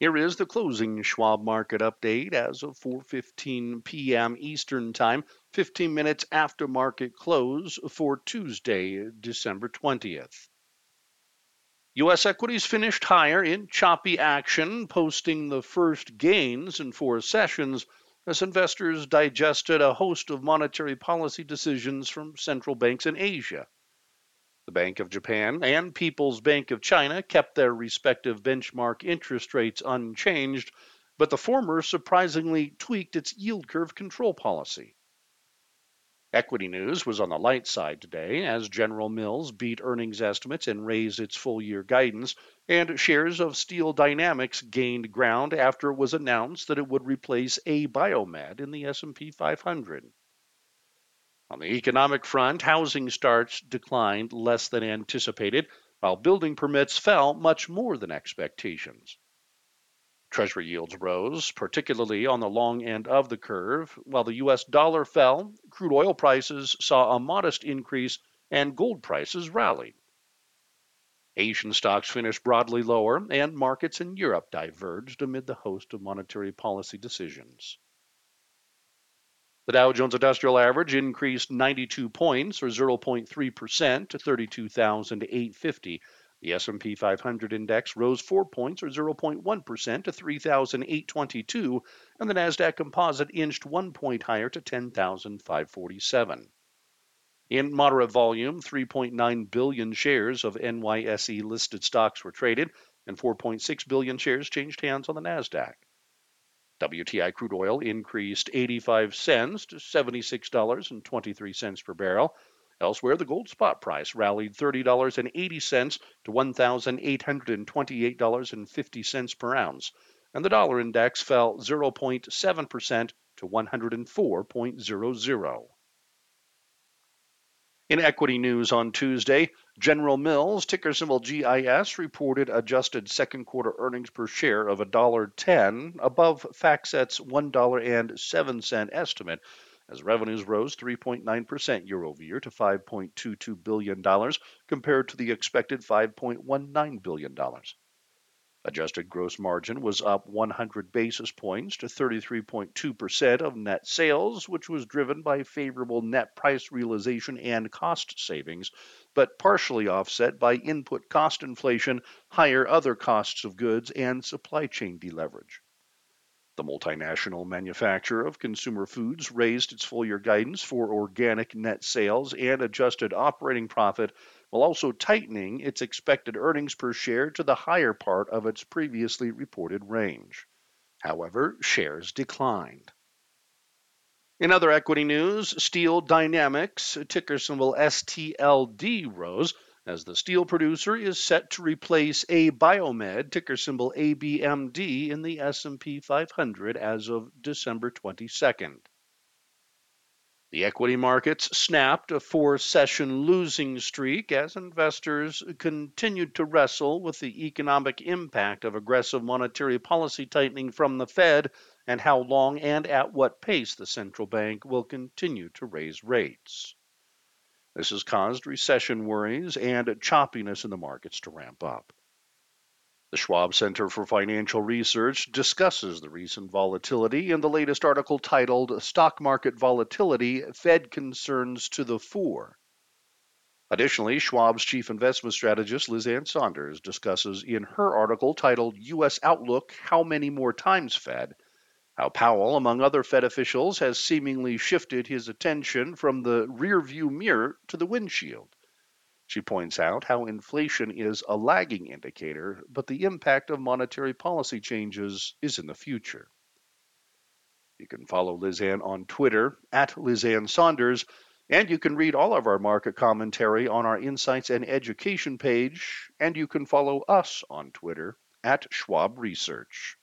Here is the closing Schwab market update as of 4:15 p.m. Eastern Time, 15 minutes after market close for Tuesday, December 20th. U.S. equities finished higher in choppy action, posting the first gains in four sessions as investors digested a host of monetary policy decisions from central banks in Asia. The Bank of Japan and People's Bank of China kept their respective benchmark interest rates unchanged, but the former surprisingly tweaked its yield curve control policy. Equity news was on the light side today as General Mills beat earnings estimates and raised its full year guidance, and shares of Steel Dynamics gained ground after it was announced that it would replace Abiomed in the S&P 500. On the economic front, housing starts declined less than anticipated, while building permits fell much more than expectations. Treasury yields rose, particularly on the long end of the curve, while the U.S. dollar fell, crude oil prices saw a modest increase, and gold prices rallied. Asian stocks finished broadly lower, and markets in Europe diverged amid the host of monetary policy decisions. The Dow Jones Industrial Average increased 92 points or 0.3% to 32,850. The S&P 500 index rose 4 points or 0.1% to 3,822 and the Nasdaq Composite inched 1 point higher to 10,547. In moderate volume, 3.9 billion shares of NYSE listed stocks were traded and 4.6 billion shares changed hands on the Nasdaq. WTI crude oil increased 85 cents to $76.23 per barrel. Elsewhere, the gold spot price rallied $30.80 to $1,828.50 per ounce, and the dollar index fell 0.7% to 104.00. In equity news on Tuesday, General Mills, ticker symbol GIS, reported adjusted second quarter earnings per share of $1.10, above FactSet's $1.07 estimate, as revenues rose 3.9% year over year to $5.22 billion compared to the expected $5.19 billion. Adjusted gross margin was up 100 basis points to 33.2% of net sales, which was driven by favorable net price realization and cost savings, but partially offset by input cost inflation, higher other costs of goods, and supply chain deleverage. The multinational manufacturer of consumer foods raised its full year guidance for organic net sales and adjusted operating profit while also tightening its expected earnings per share to the higher part of its previously reported range. However, shares declined. In other equity news, Steel Dynamics, ticker symbol STLD, rose as the steel producer is set to replace Abiomed, ticker symbol ABMD, in the S&P 500 as of December 22nd. The equity markets snapped a four session losing streak as investors continued to wrestle with the economic impact of aggressive monetary policy tightening from the Fed and how long and at what pace the central bank will continue to raise rates. This has caused recession worries and choppiness in the markets to ramp up. The Schwab Center for Financial Research discusses the recent volatility in the latest article titled Stock Market Volatility Fed Concerns to the Fore. Additionally, Schwab's chief investment strategist Liz Ann Sonders discusses in her article titled U.S. Outlook How Many More Times Fed how Powell, among other Fed officials, has seemingly shifted his attention from the rearview mirror to the windshield. She points out how inflation is a lagging indicator, but the impact of monetary policy changes is in the future. You can follow Liz Ann on Twitter at Liz Ann Sonders, and you can read all of our market commentary on our Insights and Education page, and you can follow us on Twitter at Schwab Research.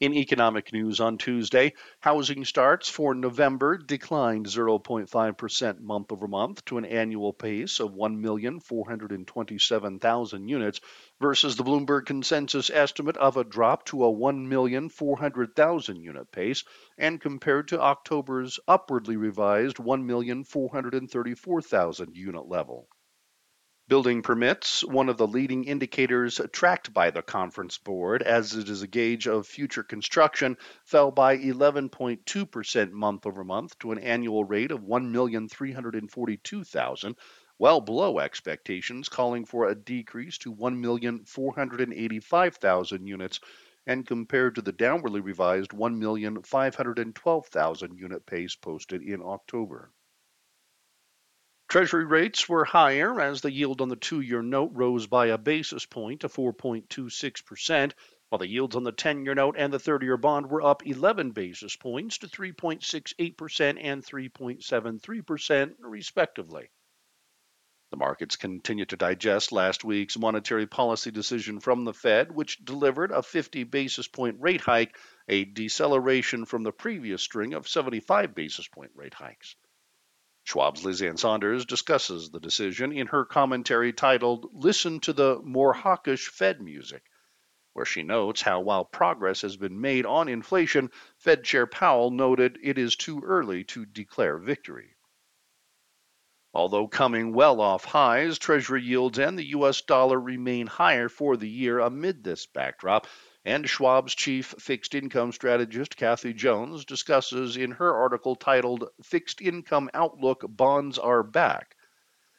In economic news on Tuesday, housing starts for November declined 0.5% month over month to an annual pace of 1,427,000 units versus the Bloomberg consensus estimate of a drop to a 1,400,000 unit pace and compared to October's upwardly revised 1,434,000 unit level. Building permits, one of the leading indicators tracked by the Conference Board as it is a gauge of future construction, fell by 11.2% month over month to an annual rate of 1,342,000, well below expectations, calling for a decrease to 1,485,000 units and compared to the downwardly revised 1,512,000 unit pace posted in October. Treasury rates were higher as the yield on the two year note rose by a basis point to 4.26%, while the yields on the 10 year note and the 30 year bond were up 11 basis points to 3.68% and 3.73%, respectively. The markets continue to digest last week's monetary policy decision from the Fed, which delivered a 50 basis point rate hike, a deceleration from the previous string of 75 basis point rate hikes. Schwab's Liz Ann Sonders discusses the decision in her commentary titled Listen to the More Hawkish Fed Music, where she notes how while progress has been made on inflation, Fed Chair Powell noted it is too early to declare victory. Although coming well off highs, Treasury yields and the U.S. dollar remain higher for the year amid this backdrop, and Schwab's chief fixed income strategist, Kathy Jones, discusses in her article titled Fixed Income Outlook Bonds Are Back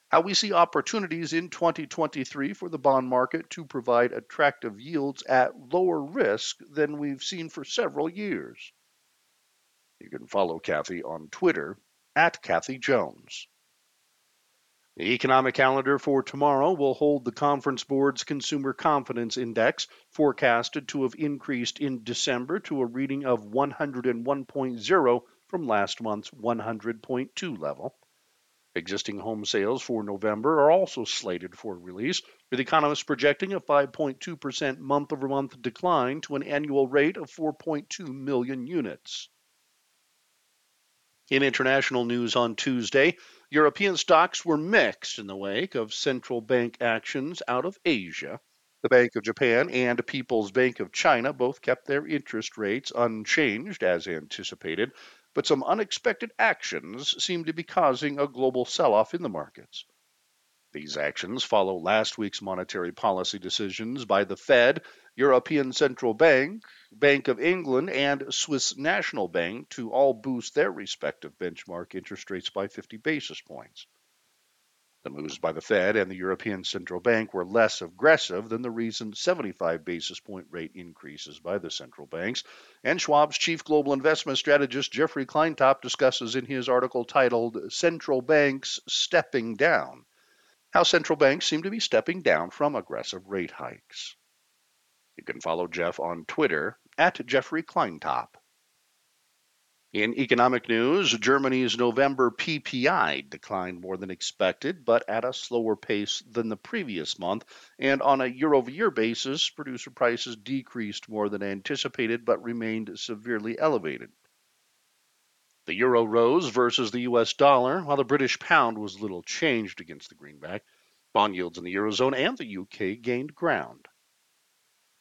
how we see opportunities in 2023 for the bond market to provide attractive yields at lower risk than we've seen for several years. You can follow Kathy on Twitter at Kathy Jones. The economic calendar for tomorrow will hold the Conference Board's Consumer Confidence Index, forecasted to have increased in December to a reading of 101.0 from last month's 100.2 level. Existing home sales for November are also slated for release, with economists projecting a 5.2% month over month decline to an annual rate of 4.2 million units. In international news on Tuesday, European stocks were mixed in the wake of central bank actions out of Asia. The Bank of Japan and People's Bank of China both kept their interest rates unchanged as anticipated, but some unexpected actions seem to be causing a global sell off in the markets. These actions follow last week's monetary policy decisions by the Fed, European Central Bank, Bank of England, and Swiss National Bank to all boost their respective benchmark interest rates by 50 basis points. The moves by the Fed and the European Central Bank were less aggressive than the recent 75 basis point rate increases by the central banks. And Schwab's chief global investment strategist Jeffrey Kleintop discusses in his article titled Central Banks Stepping Down how central banks seem to be stepping down from aggressive rate hikes. You can follow Jeff on Twitter at Jeffrey Kleintop. In economic news, Germany's November PPI declined more than expected, but at a slower pace than the previous month. And on a year over year basis, producer prices decreased more than anticipated, but remained severely elevated. The euro rose versus the US dollar, while the British pound was little changed against the greenback. Bond yields in the eurozone and the UK gained ground.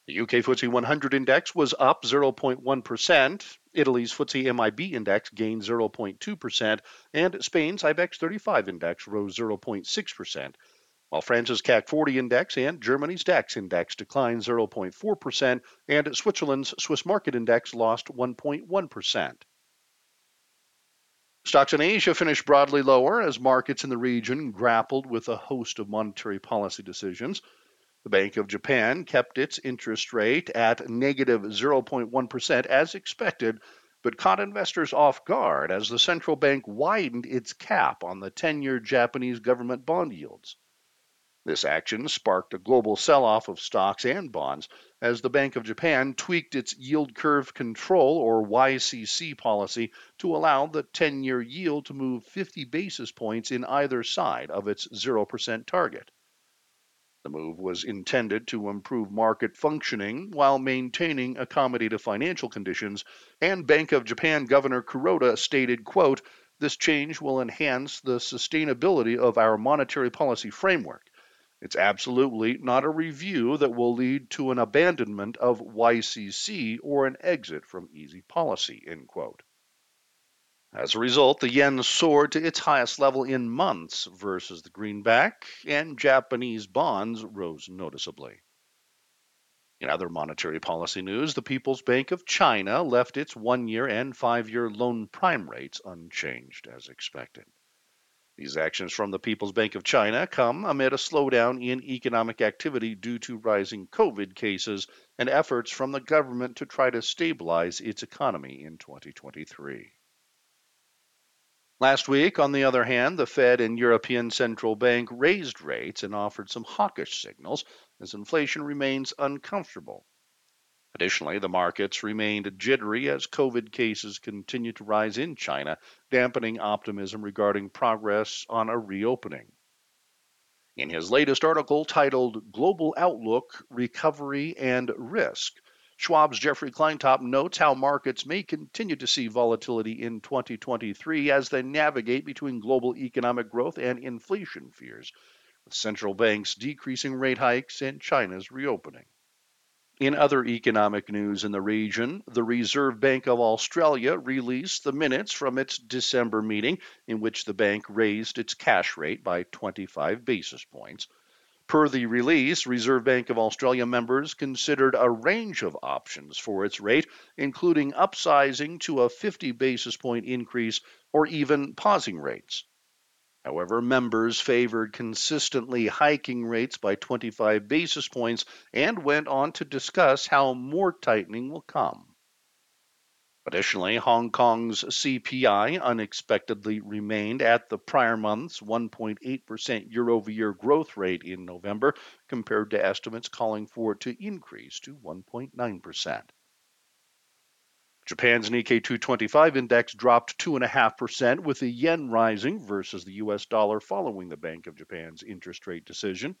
The UK FTSE 100 index was up 0.1%. Italy's FTSE MIB index gained 0.2%, and Spain's IBEX 35 index rose 0.6%, while France's CAC 40 index and Germany's DAX index declined 0.4%, and Switzerland's Swiss market index lost 1.1%. Stocks in Asia finished broadly lower as markets in the region grappled with a host of monetary policy decisions. The Bank of Japan kept its interest rate at negative 0.1 as expected, but caught investors off guard as the central bank widened its cap on the 10 year Japanese government bond yields. This action sparked a global sell off of stocks and bonds as the Bank of Japan tweaked its yield curve control or YCC policy to allow the 10 year yield to move 50 basis points in either side of its 0% target. The move was intended to improve market functioning while maintaining accommodative financial conditions, and Bank of Japan Governor Kuroda stated, quote, this change will enhance the sustainability of our monetary policy framework it's absolutely not a review that will lead to an abandonment of YCC or an exit from easy policy, end quote. As a result, the yen soared to its highest level in months versus the greenback, and Japanese bonds rose noticeably. In other monetary policy news, the People's Bank of China left its one year and five year loan prime rates unchanged as expected. These actions from the People's Bank of China come amid a slowdown in economic activity due to rising COVID cases and efforts from the government to try to stabilize its economy in 2023. Last week, on the other hand, the Fed and European Central Bank raised rates and offered some hawkish signals as inflation remains uncomfortable. Additionally, the markets remained jittery as COVID cases continue to rise in China, dampening optimism regarding progress on a reopening. In his latest article titled Global Outlook, Recovery, and Risk, Schwab's Jeffrey Kleintop notes how markets may continue to see volatility in 2023 as they navigate between global economic growth and inflation fears, with central banks decreasing rate hikes and China's reopening. In other economic news in the region, the Reserve Bank of Australia released the minutes from its December meeting in which the bank raised its cash rate by 25 basis points. Per the release, Reserve Bank of Australia members considered a range of options for its rate, including upsizing to a 50 basis point increase or even pausing rates. However, members favored consistently hiking rates by 25 basis points and went on to discuss how more tightening will come. Additionally, Hong Kong's CPI unexpectedly remained at the prior month's 1.8% year over year growth rate in November, compared to estimates calling for it to increase to 1.9%. Japan's Nikkei 225 index dropped 2.5%, with the yen rising versus the US dollar following the Bank of Japan's interest rate decision.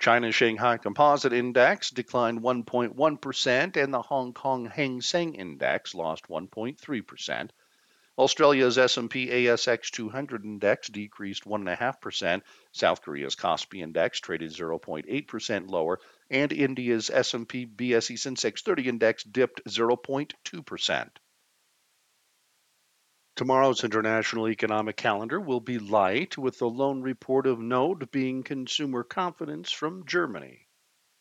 China's Shanghai Composite Index declined 1.1%, and the Hong Kong Hang Seng Index lost 1.3%. Australia's S&P ASX 200 index decreased 1.5%. South Korea's Kospi index traded 0.8% lower, and India's S&P BSE Sensex 30 index dipped 0.2%. Tomorrow's international economic calendar will be light, with the lone report of note being consumer confidence from Germany.